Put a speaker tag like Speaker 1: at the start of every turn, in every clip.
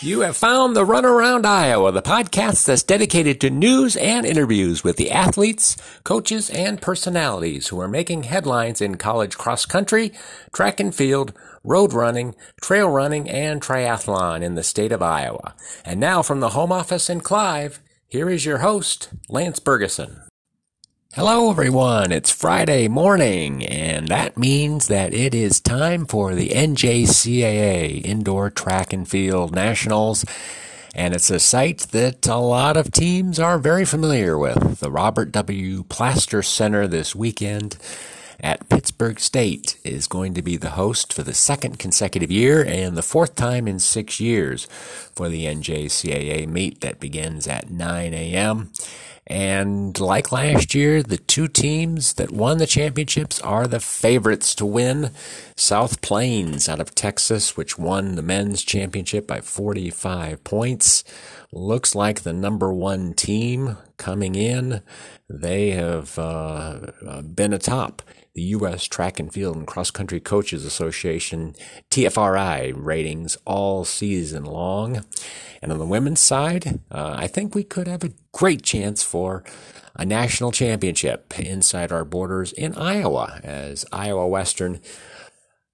Speaker 1: You have found the Runaround Iowa, the podcast that's dedicated to news and interviews with the athletes, coaches, and personalities who are making headlines in college cross country, track and field, road running, trail running, and triathlon in the state of Iowa. And now from the home office in Clive, here is your host, Lance Bergeson. Hello, everyone. It's Friday morning, and that means that it is time for the NJCAA Indoor Track and Field Nationals. And it's a site that a lot of teams are very familiar with. The Robert W. Plaster Center this weekend at Pittsburg State is going to be the host for the second consecutive year and the fourth time in six years for the NJCAA meet that begins at 9 a.m. And like last year, the two teams that won the championships are the favorites to win. South Plains out of Texas, which won the men's championship by 45 points, looks like the number one team coming in. They have uh, been atop the U.S. Track and Field and Cross Country Coaches Association TFRI ratings all season long. And on the women's side, uh, I think we could have a great chance for a national championship inside our borders in Iowa as Iowa Western.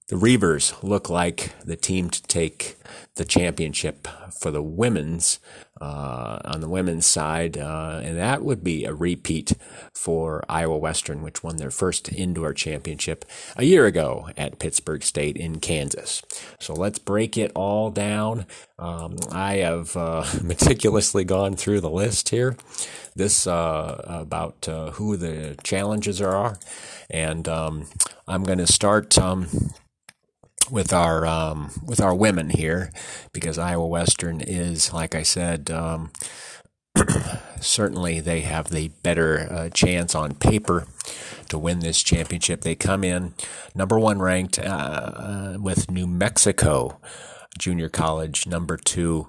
Speaker 1: The Reivers look like the team to take the championship for the women's uh, on the women's side, uh, and that would be a repeat for Iowa Western, which won their first indoor championship a year ago at Pittsburg State in Kansas. So let's break it all down. Um, I have uh, meticulously gone through the list here. This uh, about uh, who the challenges are, and um, I'm going to start. Um, with our um, with our women here because Iowa Western is, like I said, um, certainly they have the better uh, chance on paper to win this championship. They come in number one ranked uh, with New Mexico Junior College, number two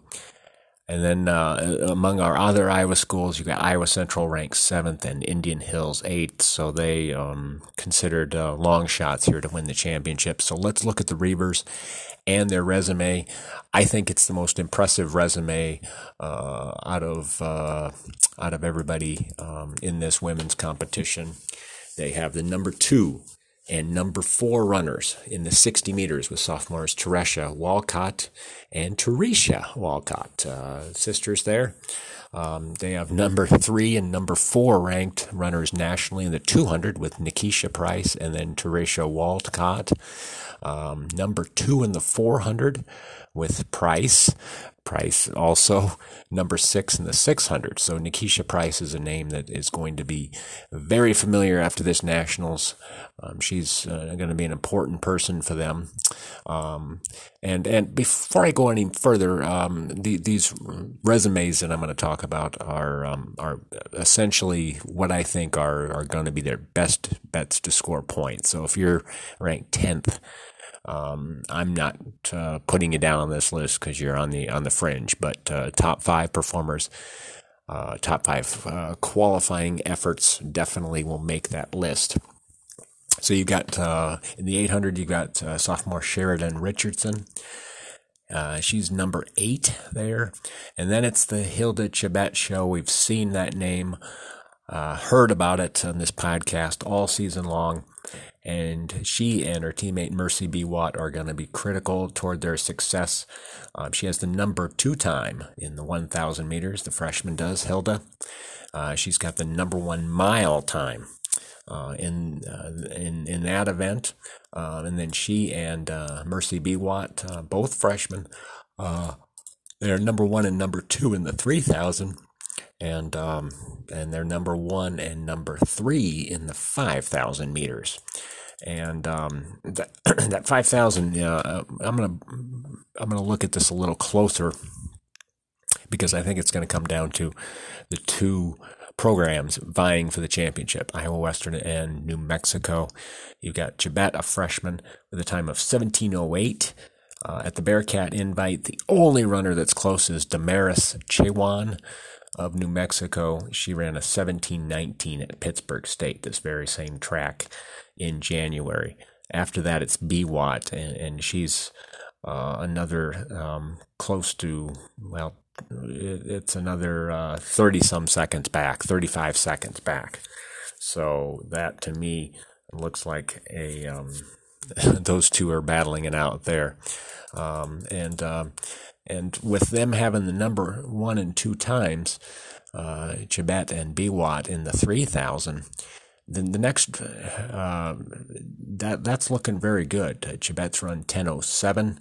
Speaker 1: and then uh, among our other Iowa schools, you got Iowa Central ranked seventh and Indian Hills eighth. So they um, considered uh, long shots here to win the championship. So let's look at the Reivers and their resume. I think it's the most impressive resume uh, out of uh, out of everybody um, in this women's competition. They have the number two and number four runners in the 60 meters with sophomores Teresia Walcott and Teresia Walcott, uh, sisters there. Um, they have number three and number four ranked runners nationally in the 200 with Nikisha Price and then Teresia Walcott. Um, number two in the 400 with Price. Price also number six in the 600. So Nikisha Price is a name that is going to be very familiar after this Nationals. Um, she's uh, going to be an important person for them. Um, and and before I go any further, um, the, these resumes that I'm going to talk about are um, are essentially what I think are are going to be their best bets to score points. So if you're ranked 10th um, I'm not uh, putting you down on this list because you're on the on the fringe, but uh, top five performers, uh, top five uh, qualifying efforts definitely will make that list. So you got uh, in the 800, you've got uh, sophomore Sheridan Richardson. she's number eight there, and then it's the Hilda Chebet show. We've seen that name, heard about it on this podcast all season long and she and her teammate Mercy Biwott are going to be critical toward their success. Um, she has the number two time in the 1,000 meters. The freshman does, Hilda. Uh, she's got the number one mile time uh, in uh, in in that event, uh, and then she and uh, Mercy Biwott, uh, both freshmen, they're number one and number two in the 3,000 and um, and they're number one and number three in the five thousand meters and um, that that five thousand. Uh, I'm gonna I'm gonna look at this a little closer because I think it's going to come down to the two programs vying for the championship Iowa Western and New Mexico. You've got Chebet, a freshman, with a time of 1708. Uh, at the Bearcat invite, the only runner that's close is Damaris Chewan of New Mexico. She ran a 1719 at Pittsburg State, this very same track in January. After that, it's Biwott, and, and she's uh, another um, close to, well, it's another 30 uh, some seconds back, 35 seconds back. So that to me looks like a um, those two are battling it out there, um, and um, and with them having the number one and two times, uh, Chebet and Biwott in the three thousand. Then the next, uh, that that's looking very good. Chebet's run 10.07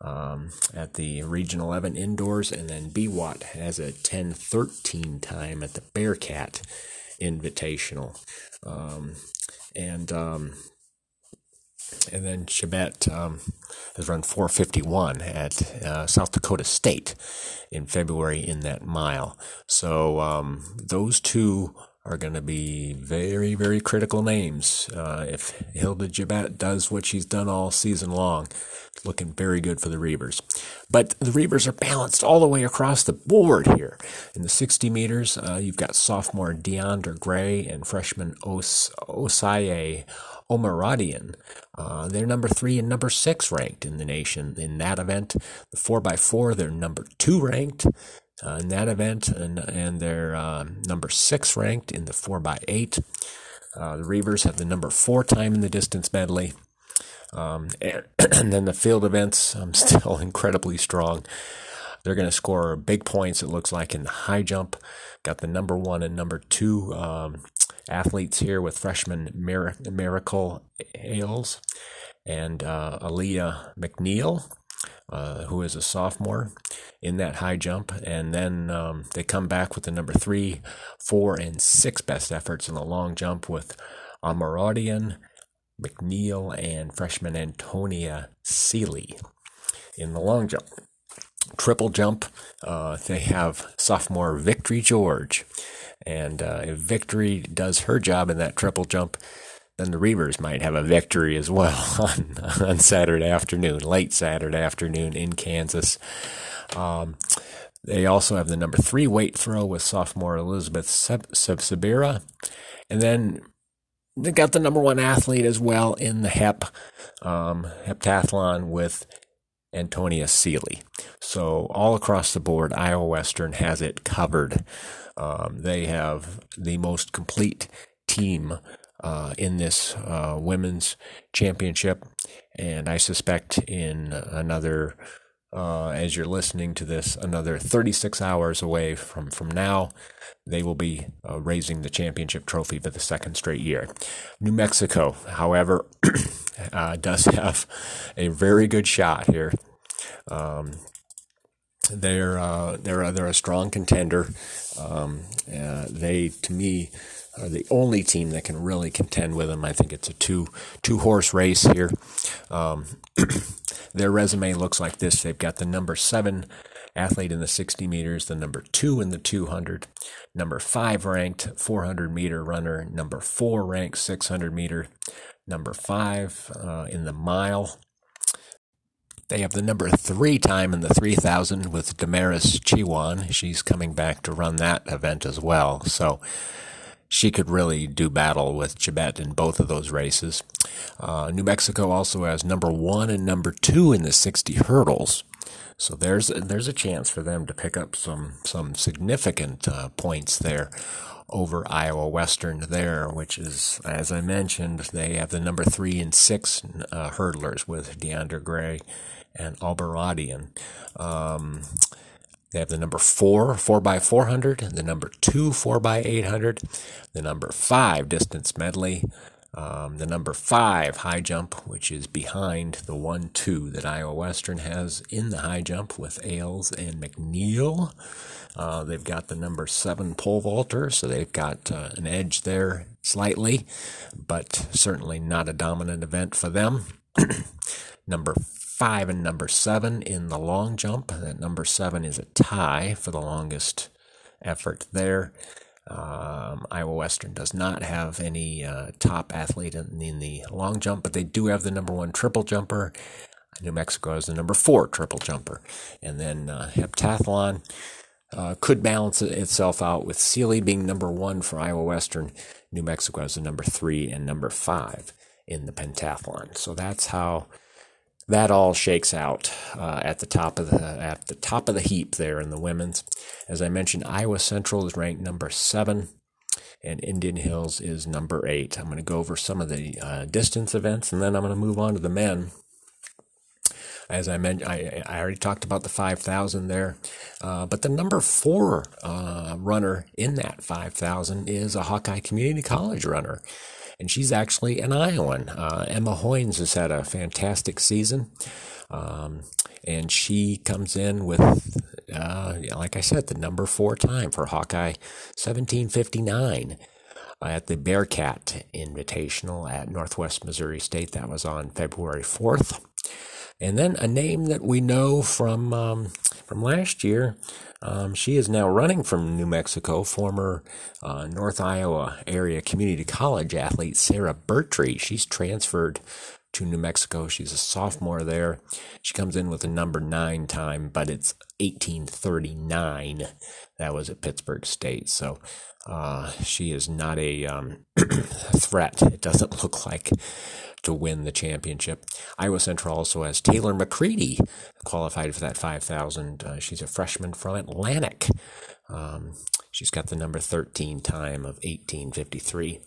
Speaker 1: um, at the Region 11 indoors, and then Biwott has a 10.13 time at the Bearcat Invitational. Um, and um, and then Chebet um, has run 451 at uh, South Dakota State in February in that mile. So um, those two are going to be very, very critical names. Uh, if Hilda Chebet does what she's done all season long, looking very good for the Reivers. But the Reivers are balanced all the way across the board here. In the 60 meters, uh, you've got sophomore Deandra Gray and freshman Os- Osaye Omaradian. Uh, they're number three and number six ranked in the nation in that event. The 4x4, they're number two ranked. Uh, in that event, and, and they're uh, number six ranked in the 4x8. Uh, the Reivers have the number four time in the distance medley. Um, and, and, then the field events, I'm um, still incredibly strong. They're going to score big points, it looks like, in the high jump. Got the number one and number two um, athletes here with freshman Mir- Miracle Ailes and uh, Aaliyah McNeil, uh, who is a sophomore in that high jump. And then um, they come back with the number three, four, and six best efforts in the long jump with Amaradian, McNeil, and freshman Antonia Seeley in the long jump. Triple jump, uh, they have sophomore Victory George. And uh, if Victory does her job in that triple jump, then the Reivers might have a victory as well on, on Saturday afternoon, late Saturday afternoon in Kansas. Um, they also have the number three weight throw with sophomore Elizabeth Sabira. And then they got the number one athlete as well in the hep um, heptathlon with Antonia Seeley. So all across the board, Iowa Western has it covered. Um, they have the most complete team uh, in this uh, women's championship, and I suspect in another uh, as you're listening to this, another 36 hours away from, from now, they will be uh, raising the championship trophy for the second straight year. New Mexico, however, uh, does have a very good shot here. Um, they're uh, they're they're a strong contender. Um, uh, they, to me, are the only team that can really contend with them. I think it's a two two horse race here. Um, their resume looks like this: they've got the number seven athlete in the 60 meters, the number two in the 200, number five ranked 400 meter runner, number four ranked 600 meter, number five uh, in the mile. They have the number three time in the 3000 with Damaris Chiwan. She's coming back to run that event as well. So she could really do battle with Chebet in both of those races. Uh, New Mexico also has number one and number two in the 60 hurdles. So there's there's a chance for them to pick up some some significant uh, points there over Iowa Western there, which is as I mentioned, they have the number three and six uh, hurdlers with Deandra Gray and Albaradian. Um, they have the number four, four by 400, the number two, four by 800, the number five distance medley, um, the number five high jump, which is behind the one, two that Iowa Western has in the high jump with Ailes and McNeil. Uh, they've got the number seven pole vaulter, so they've got uh, an edge there slightly, but certainly not a dominant event for them. number five and number seven in the long jump. That number seven is a tie for the longest effort there. Um, Iowa Western does not have any uh, top athlete in, in, the long jump, but they do have the number one triple jumper. New Mexico has the number four triple jumper. And then uh, heptathlon uh, could balance itself out with Seeley being number one for Iowa Western. New Mexico has the number three and number five in the pentathlon. So that's how that all shakes out uh, at the top of the at the top of the heap there in the women's. As I mentioned, Iowa Central is ranked number seven, and Indian Hills is number eight. I'm going to go over some of the uh, distance events, and then I'm going to move on to the men. As I mentioned, I, I already talked about the 5,000 there, uh, but the number four uh, runner in that 5,000 is a Hawkeye Community College runner and she's actually an Iowan. Uh, Emma Hoynes has had a fantastic season. Um, and she comes in with, uh, like I said, the number four time for Hawkeye, 1759 at the Bearcat Invitational at Northwest Missouri State. That was on February 4th. And then a name that we know from um, from last year. Um, she is now running from New Mexico, former uh, North Iowa area community college athlete Sarah Bertree. She's transferred to New Mexico. She's a sophomore there. She comes in with a number nine time, but it's 1839. That was at Pittsburg State. So uh, she is not a um, threat. It doesn't look like to win the championship. Iowa Central also has Taylor McCready qualified for that 5,000. Uh, she's a freshman from Atlantic. Um, she's got the number 13 time of 1853.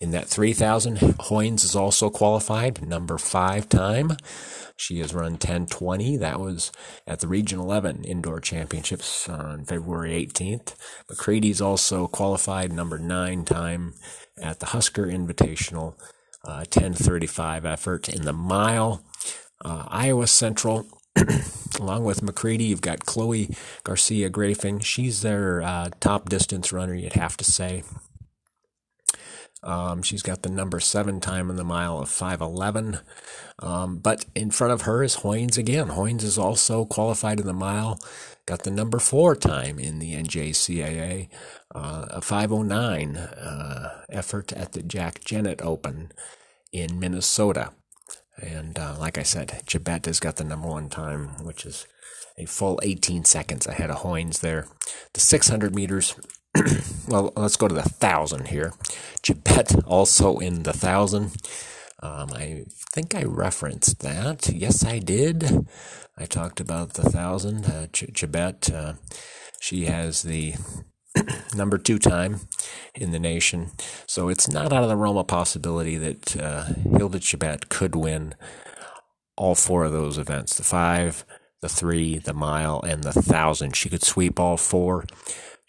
Speaker 1: In that 3,000, Hoynes is also qualified, number five time. She has run 1020. That was at the Region 11 Indoor Championships on February 18th. McCready's also qualified, number nine time at the Husker Invitational uh, 1035 effort in the mile. Uh, Iowa Central, along with McCready, you've got Chloe Garcia Grafing. She's their uh, top distance runner, you'd have to say. Um, she's got the number seven time in the mile of 511. Um, but in front of her is Hoynes again. Hoynes is also qualified in the mile, got the number four time in the NJCAA, uh, a 509 uh, effort at the Jack Jennett Open in Minnesota. And uh, like I said, Chebet has got the number one time, which is a full 18 seconds ahead of Hoynes there. The 600 meters, well, let's go to the 1,000 here. Chebet also in the 1,000. Um, I think I referenced that. Yes, I did. I talked about the 1,000. Uh, Ch- Chebet, uh, she has the number two time in the nation. So it's not out of the realm of possibility that uh, Hilda Chebet could win all four of those events the five, the three, the mile, and the thousand. She could sweep all four.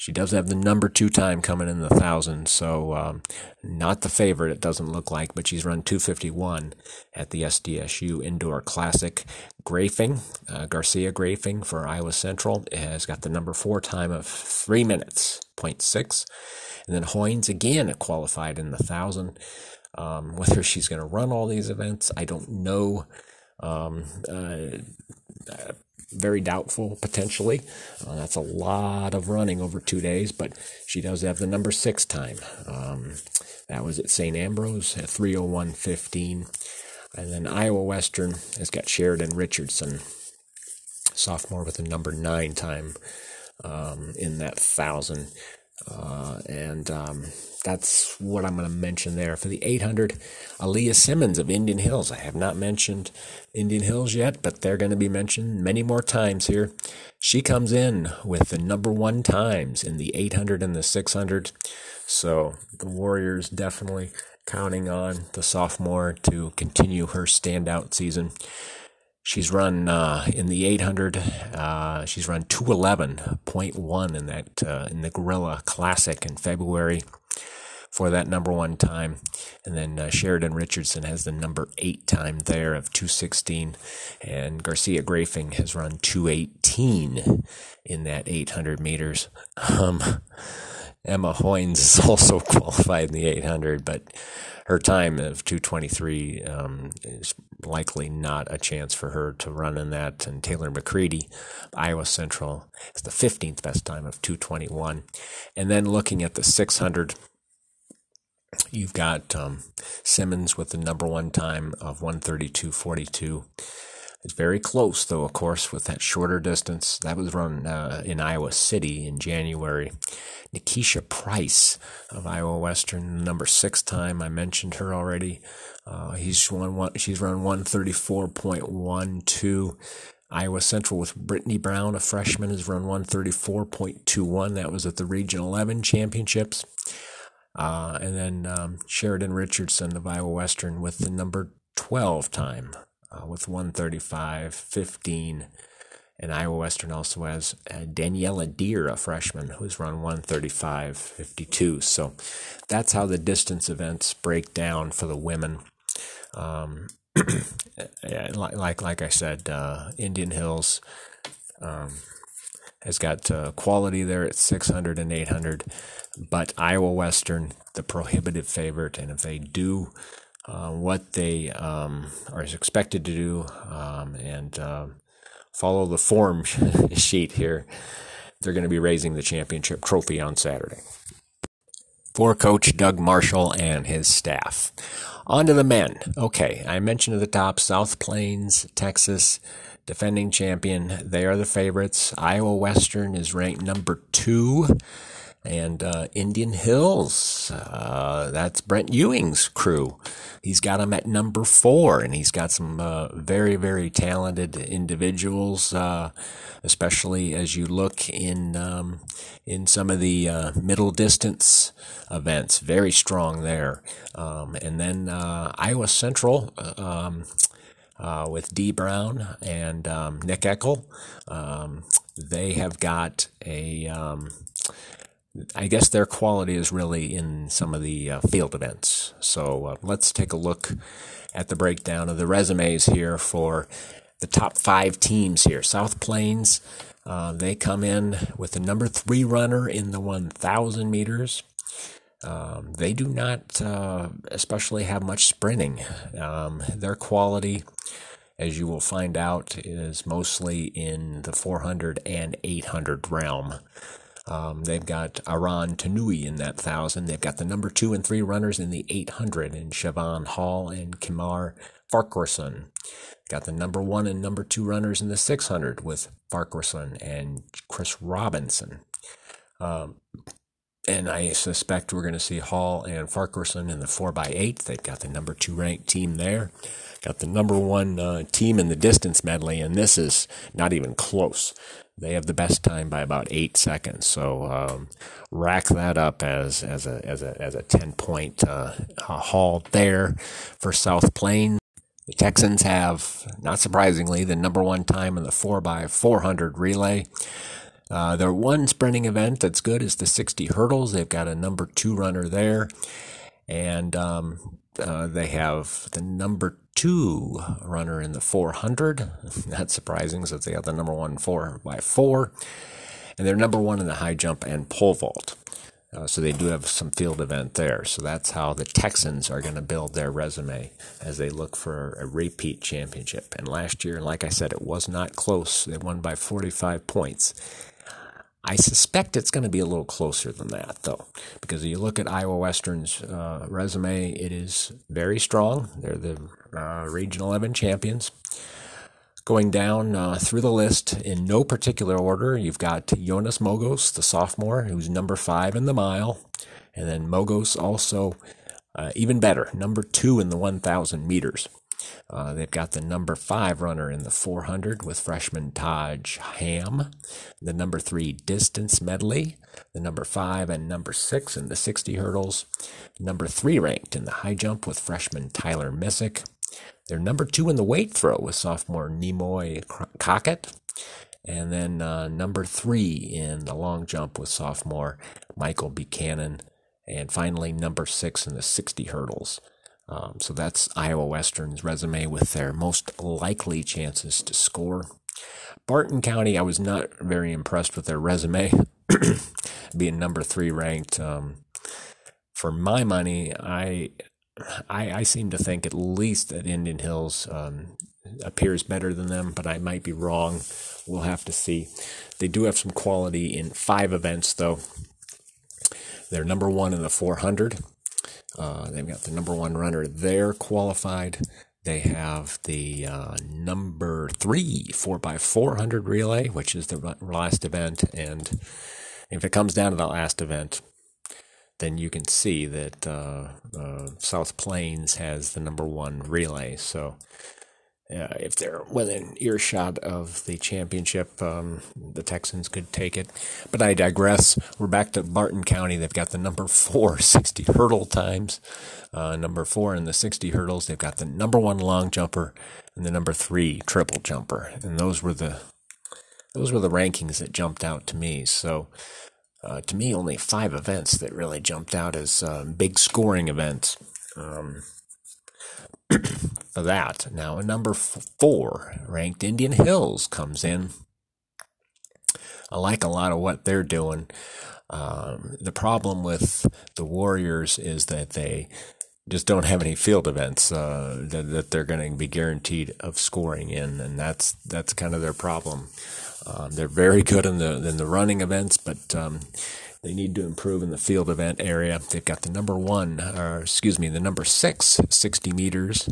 Speaker 1: She does have the number two time coming in the thousand, so um, not the favorite, it doesn't look like, but she's run 251 at the SDSU Indoor Classic. Grafing, uh, Garcia Grafing for Iowa Central has got the number four time of three minutes, 0.6. And then Hoynes again qualified in the thousand. Um, whether she's going to run all these events, I don't know. Um, uh, very doubtful potentially. Uh, that's a lot of running over two days, but she does have the number six time. Um, that was at St. Ambrose at 301.15. And then Iowa Western has got Sheridan Richardson, sophomore with a number nine time um, in that thousand. Uh, and um, that's what I'm going to mention there. For the 800, Aaliyah Simmons of Indian Hills. I have not mentioned Indian Hills yet, but they're going to be mentioned many more times here. She comes in with the number one times in the 800 and the 600. So the Warriors definitely counting on the sophomore to continue her standout season. She's run uh, in the 800. Uh, she's run 211.1 in that uh, in the Gorilla Classic in February for that number one time, and then uh, Sheridan Richardson has the number eight time there of 216, and Garcia Grafing has run 218 in that 800 meters. Um, Emma Hoynes is also qualified in the 800, but her time of 223 um, is likely not a chance for her to run in that. And Taylor McCready, Iowa Central, is the 15th best time of 221. And then looking at the 600, you've got um, Simmons with the number one time of 132.42. It's very close, though, of course, with that shorter distance. That was run uh, in Iowa City in January. Nikisha Price of Iowa Western, number six time. I mentioned her already. Uh, he's won one, she's run 134.12. Iowa Central with Brittany Brown, a freshman, has run 134.21. That was at the Region 11 championships. Uh, and then um, Sheridan Richardson of Iowa Western with the number 12 time uh, with 135.15. And Iowa Western also has uh, Daniela Deer, a freshman, who's run 135.52. So that's how the distance events break down for the women. Um, like like I said, uh, Indian Hills um, has got uh, quality there at 600 and 800, but Iowa Western, the prohibitive favorite, and if they do uh, what they um, are expected to do um, and um, follow the form sheet here, they're going to be raising the championship trophy on Saturday. For Coach Doug Marshall and his staff. On to the men. Okay, I mentioned at the top South Plains, Texas, defending champion. They are the favorites. Iowa Western is ranked number two. And uh, Indian Hills, uh, that's Brent Ewing's crew. He's got them at number four, and he's got some uh, very, very talented individuals, uh, especially as you look in um, in some of the uh, middle distance events. Very strong there. Um, and then uh, Iowa Central. Um, with D Brown and um, Nick Eckel. Um, they have got a um, I guess their quality is really in some of the uh, field events. So uh, let's take a look at the breakdown of the resumes here for the top five teams here. South Plains, uh, they come in with the number three runner in the 1,000 meters. Um, they do not uh, especially have much sprinting. Um, their quality, as you will find out, is mostly in the 400 and 800 realm. Um, they've got Aran Tanui in that thousand. They've got the number two and three runners in the 800 in Siobhan Hall and Kimar Farquharson. Got the number one and number two runners in the 600 with Farquharson and Chris Robinson. Um, and I suspect we're going to see Hall and Farquharson in the 4x8. They've got the number two ranked team there. Got the number one uh, team in the distance medley, and this is not even close. They have the best time by about eight seconds. So um, rack that up as as a as a as a ten point uh, haul there for South Plains. The Texans have, not surprisingly, the number one time in the four by four hundred relay. Uh, their one sprinting event that's good is the 60 hurdles. They've got a number two runner there. And um, uh, they have the number two runner in the 400. Not surprising since they have the number one four by four. And they're number one in the high jump and pole vault. Uh, so they do have some field event there. So that's how the Texans are going to build their resume as they look for a repeat championship. And last year, like I said, it was not close. They won by 45 points. I suspect it's going to be a little closer than that, though, because if you look at Iowa Western's uh, resume, it is very strong. They're the uh, Region 11 champions. Going down uh, through the list in no particular order, you've got Jonas Mogos, the sophomore, who's number five in the mile. And then Mogos also, uh, even better, number two in the 1,000 meters. Uh, they've got the number five runner in the 400 with freshman Taj Ham, the number three distance medley, the number five and number six in the 60 hurdles, number three ranked in the high jump with freshman Tyler Missick. They're number two in the weight throw with sophomore Nimoy Cockett. And then uh, number three in the long jump with sophomore Michael Buchanan. And finally, number six in the 60 hurdles um, so that's Iowa Western's resume with their most likely chances to score. Barton County, I was not very impressed with their resume, being number three ranked. Um, for my money, I, I, I seem to think at least that Indian Hills um, appears better than them, but I might be wrong. We'll have to see. They do have some quality in five events, though. They're number one in the 400. Uh, they've got the number one runner there qualified. They have the uh, number three 4x400 relay, which is the last event. And if it comes down to the last event, then you can see that uh, uh, South Plains has the number one relay. So uh, if they're within earshot of the championship, um, the Texans could take it. But I digress. We're back to Barton County. They've got the number four 60 hurdle times. Uh, number four in the 60 hurdles. They've got the number one long jumper and the number three triple jumper. And those were the those were the rankings that jumped out to me. So uh, to me, only five events that really jumped out as uh, big scoring events. Um, for that. Now, number four ranked Indian Hills comes in. I like a lot of what they're doing. Um, the problem with the Warriors is that they just don't have any field events uh, that, that, they're going to be guaranteed of scoring in, and that's that's kind of their problem. Um, they're very good in the in the running events, but um, they need to improve in the field event area. They've got the number one, or excuse me, the number six 60 meters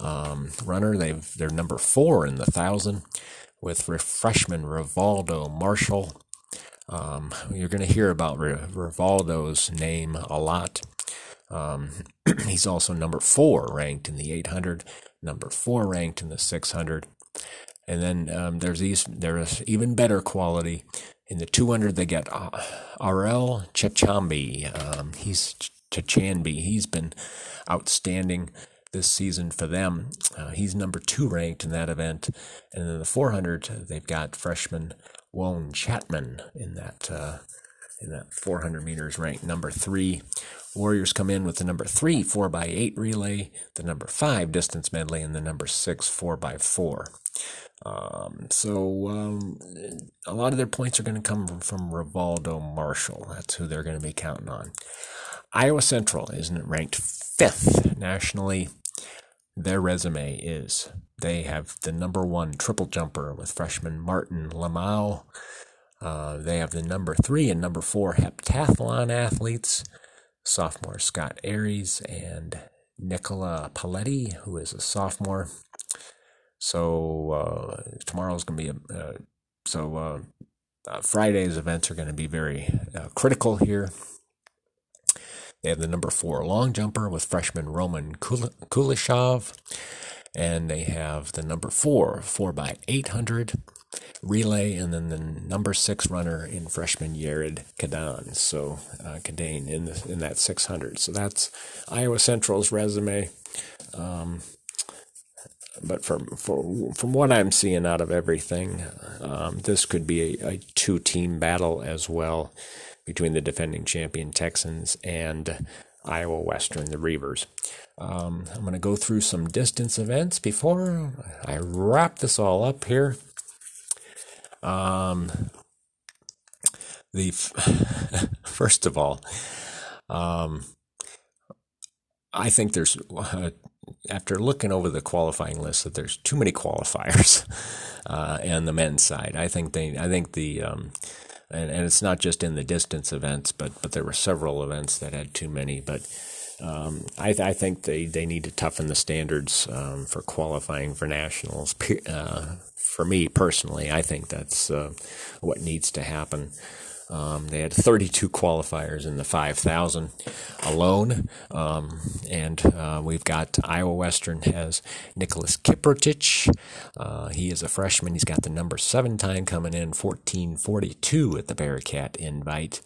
Speaker 1: um, runner. They've they're number four in the thousand with freshman Rivaldo Marshall. Um, you're going to hear about Rivaldo's name a lot. Um, he's also number four ranked in the 800, number four ranked in the 600. And then um, there's these, there's even better quality in the 200, they get uh, RL Chachambi. Um, he's Chachambi. He's been outstanding this season for them. Uh, he's number two ranked in that event. And in the 400, they've got freshman Wone Chapman in that uh, in that 400 meters ranked number three. Warriors come in with the number three 4x8 relay, the number five distance medley, and the number six 4x4. Um, so um, a lot of their points are going to come from Rivaldo Marshall. That's who they're going to be counting on. Iowa Central isn't ranked fifth nationally. Their resume is they have the number one triple jumper with freshman Martin Lamau. Uh, they have the number three and number four heptathlon athletes, sophomore Scott Aries and Nicola Paletti, who is a sophomore. So uh, tomorrow's going to be a uh, so uh, uh, Friday's events are going to be very critical here. They have the number four long jumper with freshman Roman Kulishov, and they have the number four four by eight hundred relay, and then the number six runner in freshman Yared Kadan. So uh, in the, in that six hundred. So that's Iowa Central's resume. Um, but from from from what I'm seeing out of everything, um, this could be a, a two team battle as well between the defending champion Texans and Iowa Western, the Reivers. Um, I'm going to go through some distance events before I wrap this all up here. Um, the first of all, um, I think there's uh, after looking over the qualifying list that there's too many qualifiers uh, and the men's side. I think they I think the um, and, and it's not just in the distance events, but but there were several events that had too many. But um, I, I think they, they need to toughen the standards um, for qualifying for nationals. Uh, for me personally, I think that's uh, what needs to happen. Um, they had 32 qualifiers in the 5,000 alone. Um, and uh, we've got Iowa Western has Nicholas Kiprotich. Uh, he is a freshman. He's got the number seven time coming in, 1442 at the Bearcat invite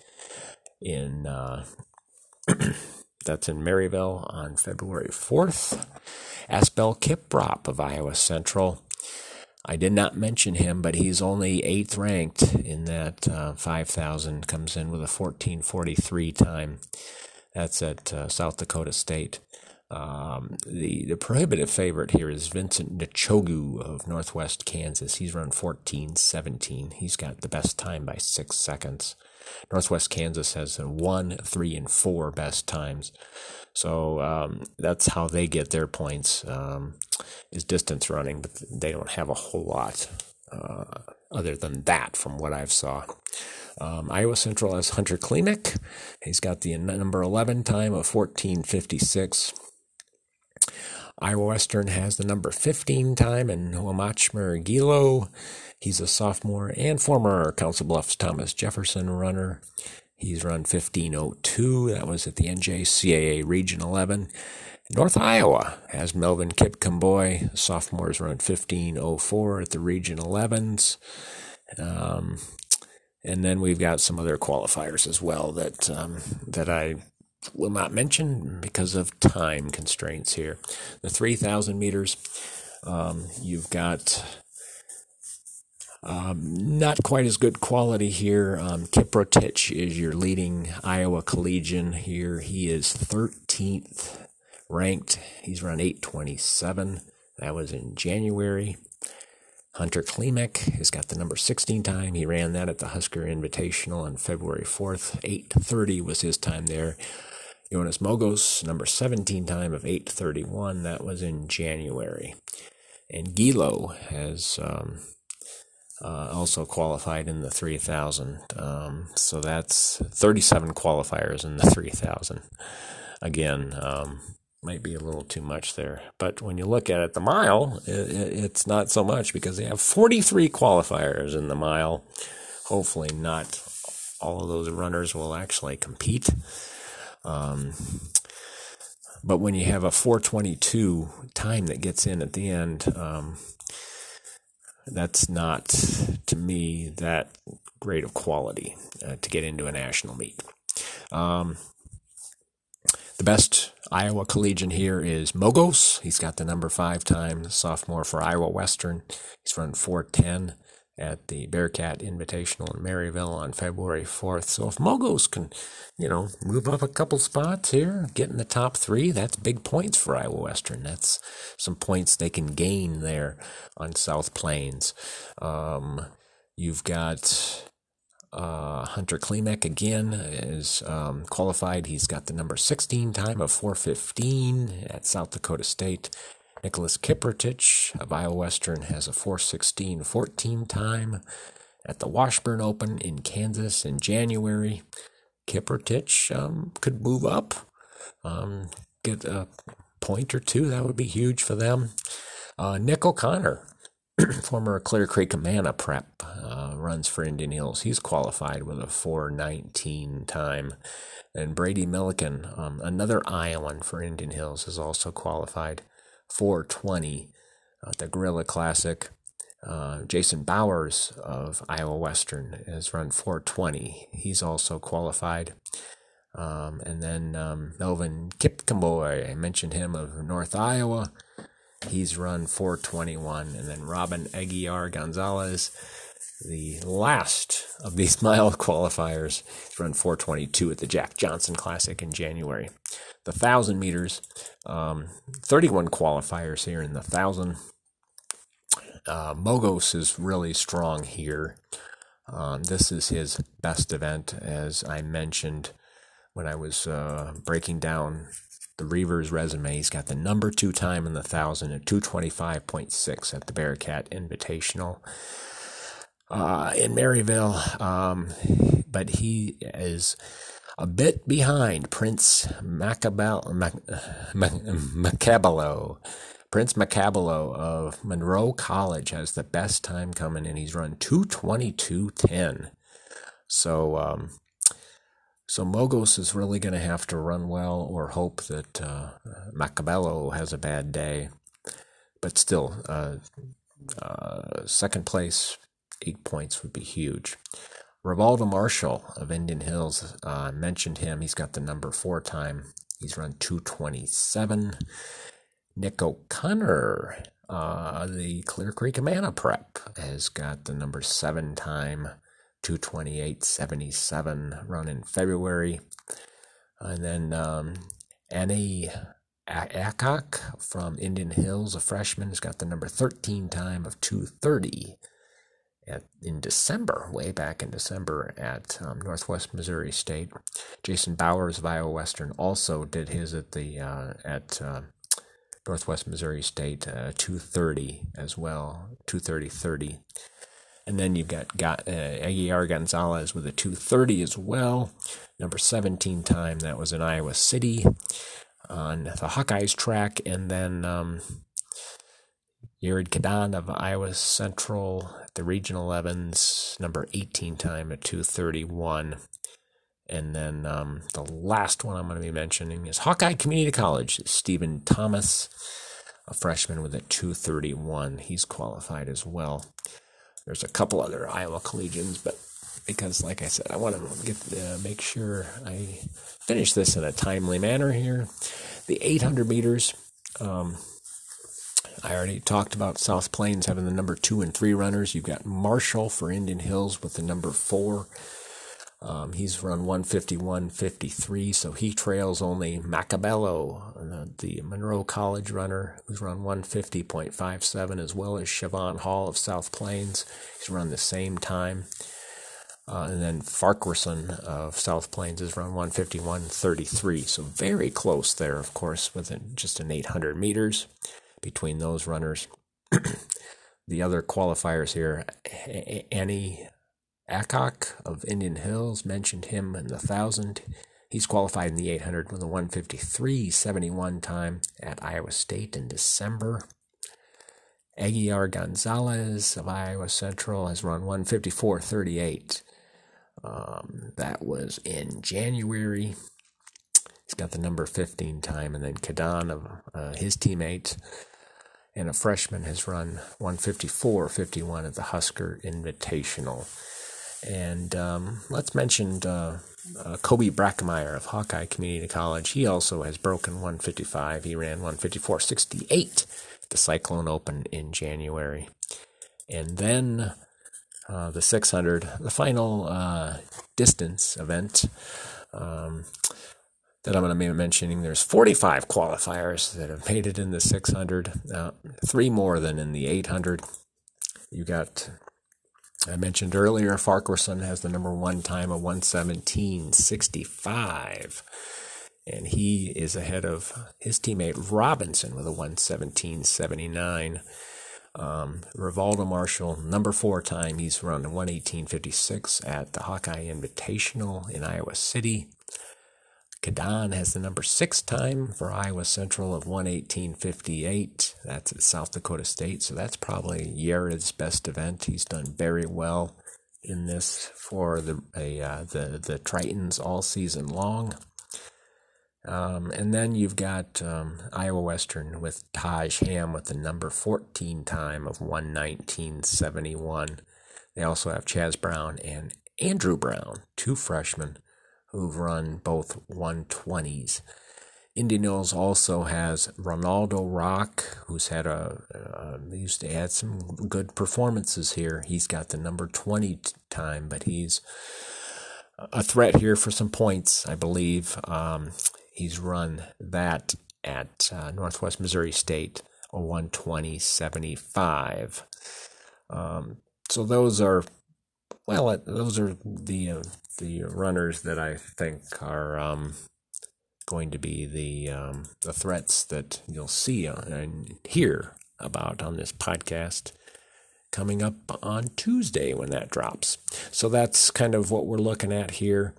Speaker 1: in. Uh, that's in Maryville on February 4th. Asbel Kiprop of Iowa Central I did not mention him, but he's only eighth ranked in that uh, 5,000, comes in with a 1443 time. That's at uh, South Dakota State. Um, the, the prohibitive favorite here is Vincent Nichogu of Northwest Kansas. He's run 1417. He's got the best time by six seconds. Northwest Kansas has one, three, and four best times. So um, that's how they get their points um, is distance running, but they don't have a whole lot uh, other than that from what I've saw. Um, Iowa Central has Hunter Klimek. He's got the number 11 time of 1456. Iowa Western has the number 15 time, and Wamach Mergilo, he's a sophomore and former Council Bluffs Thomas Jefferson runner. He's run 1502. That was at the NJCAA Region 11. North Iowa has Melvin Kipkemboi. Sophomores run 1504 at the Region 11s. Um, and then we've got some other qualifiers as well that um, that I will not mention because of time constraints here. The 3,000 meters, um, you've got um, not quite as good quality here. Um, Kiprotich is your leading Iowa collegian here. He is 13th ranked. He's run 827. That was in January. Hunter Klimek has got the number 16 time. He ran that at the Husker Invitational on February 4th. 830 was his time there. Jonas Mogos, number 17 time of 831. That was in January. And Gilo has um, uh, also qualified in the 3000. Um, so that's 37 qualifiers in the 3000. Again, um, might be a little too much there. But when you look at it, the mile, it, it's not so much because they have 43 qualifiers in the mile. Hopefully, not all of those runners will actually compete. Um, but when you have a 422 time that gets in at the end, um, that's not to me that great of quality uh, to get into a national meet. Um, the best Iowa collegian here is Mogos. He's got the number five time sophomore for Iowa Western. He's run 410 at the Bearcat Invitational in Maryville on February 4th. So if Mogos can, you know, move up a couple spots here, get in the top three, that's big points for Iowa Western. That's some points they can gain there on South Plains. Um, you've got uh, Hunter Klimek again is um, qualified. He's got the number 16 time of 415 at South Dakota State. Nicholas Kiprotich of Iowa Western has a 416 14 time at the Washburn Open in Kansas in January. Kiprotich um, could move up, um, get a point or two. That would be huge for them. Uh, Nick O'Connor, former Clear Creek Amana prep, uh, runs for Indian Hills. He's qualified with a 419 time. And Brady Milliken, um, another Iowan for Indian Hills, is also qualified. 420 uh, the Gorilla Classic. Uh, Jason Bowers of Iowa Western has run 420. He's also qualified. Um, and then um, Melvin Kipkemboi, I mentioned him of North Iowa. He's run 421. And then Robin Aguiar Gonzalez, the last of these mile qualifiers, he's run 422 at the Jack Johnson Classic in January the thousand meters, um, 31 qualifiers here in the thousand. Uh, Mogos is really strong here. Um, this is his best event, as I mentioned when I was uh, breaking down the Reivers resume. He's got the number two time in the thousand at 225.6 at the Bearcat Invitational uh, in Maryville. Um, but he is a bit behind Prince Macabal- Mac- Macabalo. Prince Macabalo of Monroe College has the best time coming and He's run 222.10. So, um, so Mogos is really going to have to run well or hope that uh, Macabello has a bad day. But still, uh, uh, second place, eight points would be huge. Rivaldo Marshall of Indian Hills uh, mentioned him. He's got the number four time. He's run 227. Nick O'Connor, uh, the Clear Creek Amana prep, has got the number seven time, 228.77, run in February. And then um, Annie Akak from Indian Hills, a freshman, has got the number 13 time of 230 at, in December, way back in December at um, Northwest Missouri State. Jason Bowers of Iowa Western also did his at the uh, at uh, Northwest Missouri State uh, 230 as well, 230 And then you've got, got uh, Aguiar Gonzalez with a 230 as well. Number 17 time, that was in Iowa City on the Hawkeyes track. And then um, Yared Kadan of Iowa Central, the Regional 11s, number 18 time at 231. And then um, the last one I'm going to be mentioning is Hawkeye Community College. Stephen Thomas, a freshman with a 231. He's qualified as well. There's a couple other Iowa collegians, but because, like I said, I want to get uh, make sure I finish this in a timely manner here. The 800 meters. Um, I already talked about South Plains having the number two and three runners. You've got Marshall for Indian Hills with the number four. Um, he's run 151.53, so he trails only Macabello, the, Monroe College runner, who's run 150.57, as well as Siobhan Hall of South Plains. He's run the same time. Uh, and then Farquharson of South Plains has run 151.33, so very close there, of course, within just an 800 meters between those runners. the other qualifiers here, Annie Acock of Indian Hills mentioned him in the thousand. He's qualified in the 800 with a 153.71 time at Iowa State in December. Aguiar Gonzalez of Iowa Central has run 154.38. Um, that was in January. He's got the number 15 time. And then Kadan of uh, his teammate and a freshman has run 154.51 at the Husker Invitational. And um, let's mention uh, uh, Kobe Brackemeyer of Hawkeye Community College. He also has broken 155. He ran 154.68 at the Cyclone Open in January. And then uh, the 600, the final uh, distance event um, that I'm going to be mentioning. There's 45 qualifiers that have made it in the 600, uh, three more than in the 800. You got I mentioned earlier, Farquharson has the number one time of 117.65. And he is ahead of his teammate Robinson with a 117.79. Um, Rivaldo Marshall, number four time, he's run 118.56 at the Hawkeye Invitational in Iowa City. Kadan has the number six time for Iowa Central of 118.58. That's at South Dakota State, so that's probably Yared's best event. He's done very well in this for the a, uh, the the Tritons all season long. Um, and then you've got um, Iowa Western with Taj Ham with the number 14 time of 119.71. They also have Chaz Brown and Andrew Brown, two freshmen who've run both 120s. Indian Hills also has Ronaldo Rock, who's had a uh, used to add some good performances here. He's got the number 20 time, but he's a threat here for some points, I believe. Um, he's run that at uh, Northwest Missouri State, a 120.75. Um, so those are, well, those are the uh, the runners that I think are um, going to be the um, the threats that you'll see and hear about on this podcast coming up on Tuesday when that drops. So that's kind of what we're looking at here.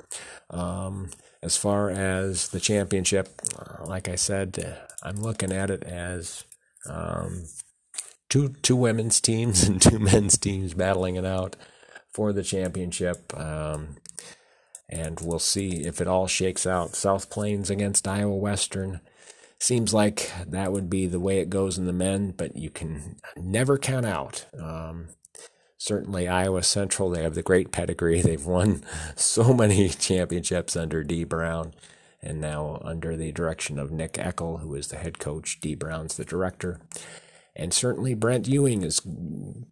Speaker 1: Um, as far as the championship, uh, like I said, I'm looking at it as um, two two women's teams and two men's teams battling it out for the championship. Um, and we'll see if it all shakes out. South Plains against Iowa Western. Seems like that would be the way it goes in the men, but you can never count out. Um, certainly, Iowa Central, they have the great pedigree. They've won so many championships under D. Brown, and now under the direction of Nick Eckel, who is the head coach. D. Brown's the director. And certainly Brent Ewing is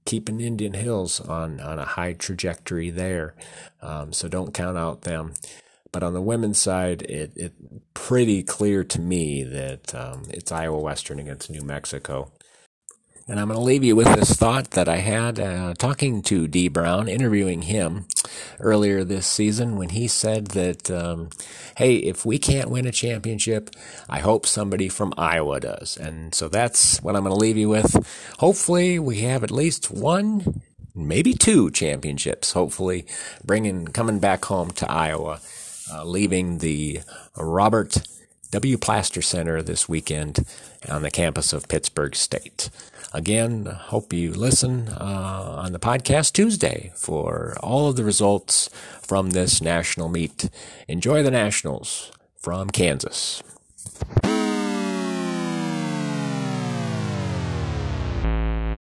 Speaker 1: keeping Indian Hills on, on a high trajectory there. Um, so don't count out them. But on the women's side, it, it pretty clear to me that um, it's Iowa Western against New Mexico. And I'm going to leave you with this thought that I had uh, talking to D. Brown, interviewing him earlier this season when he said that, um, hey, if we can't win a championship, I hope somebody from Iowa does. And so that's what I'm going to leave you with. Hopefully, we have at least one, maybe two championships, hopefully, bringing, coming back home to Iowa, uh, leaving the Robert W. Plaster Center this weekend on the campus of Pittsburg State. Again, hope you listen uh, on the podcast Tuesday for all of the results from this national meet. Enjoy the Nationals from Kansas.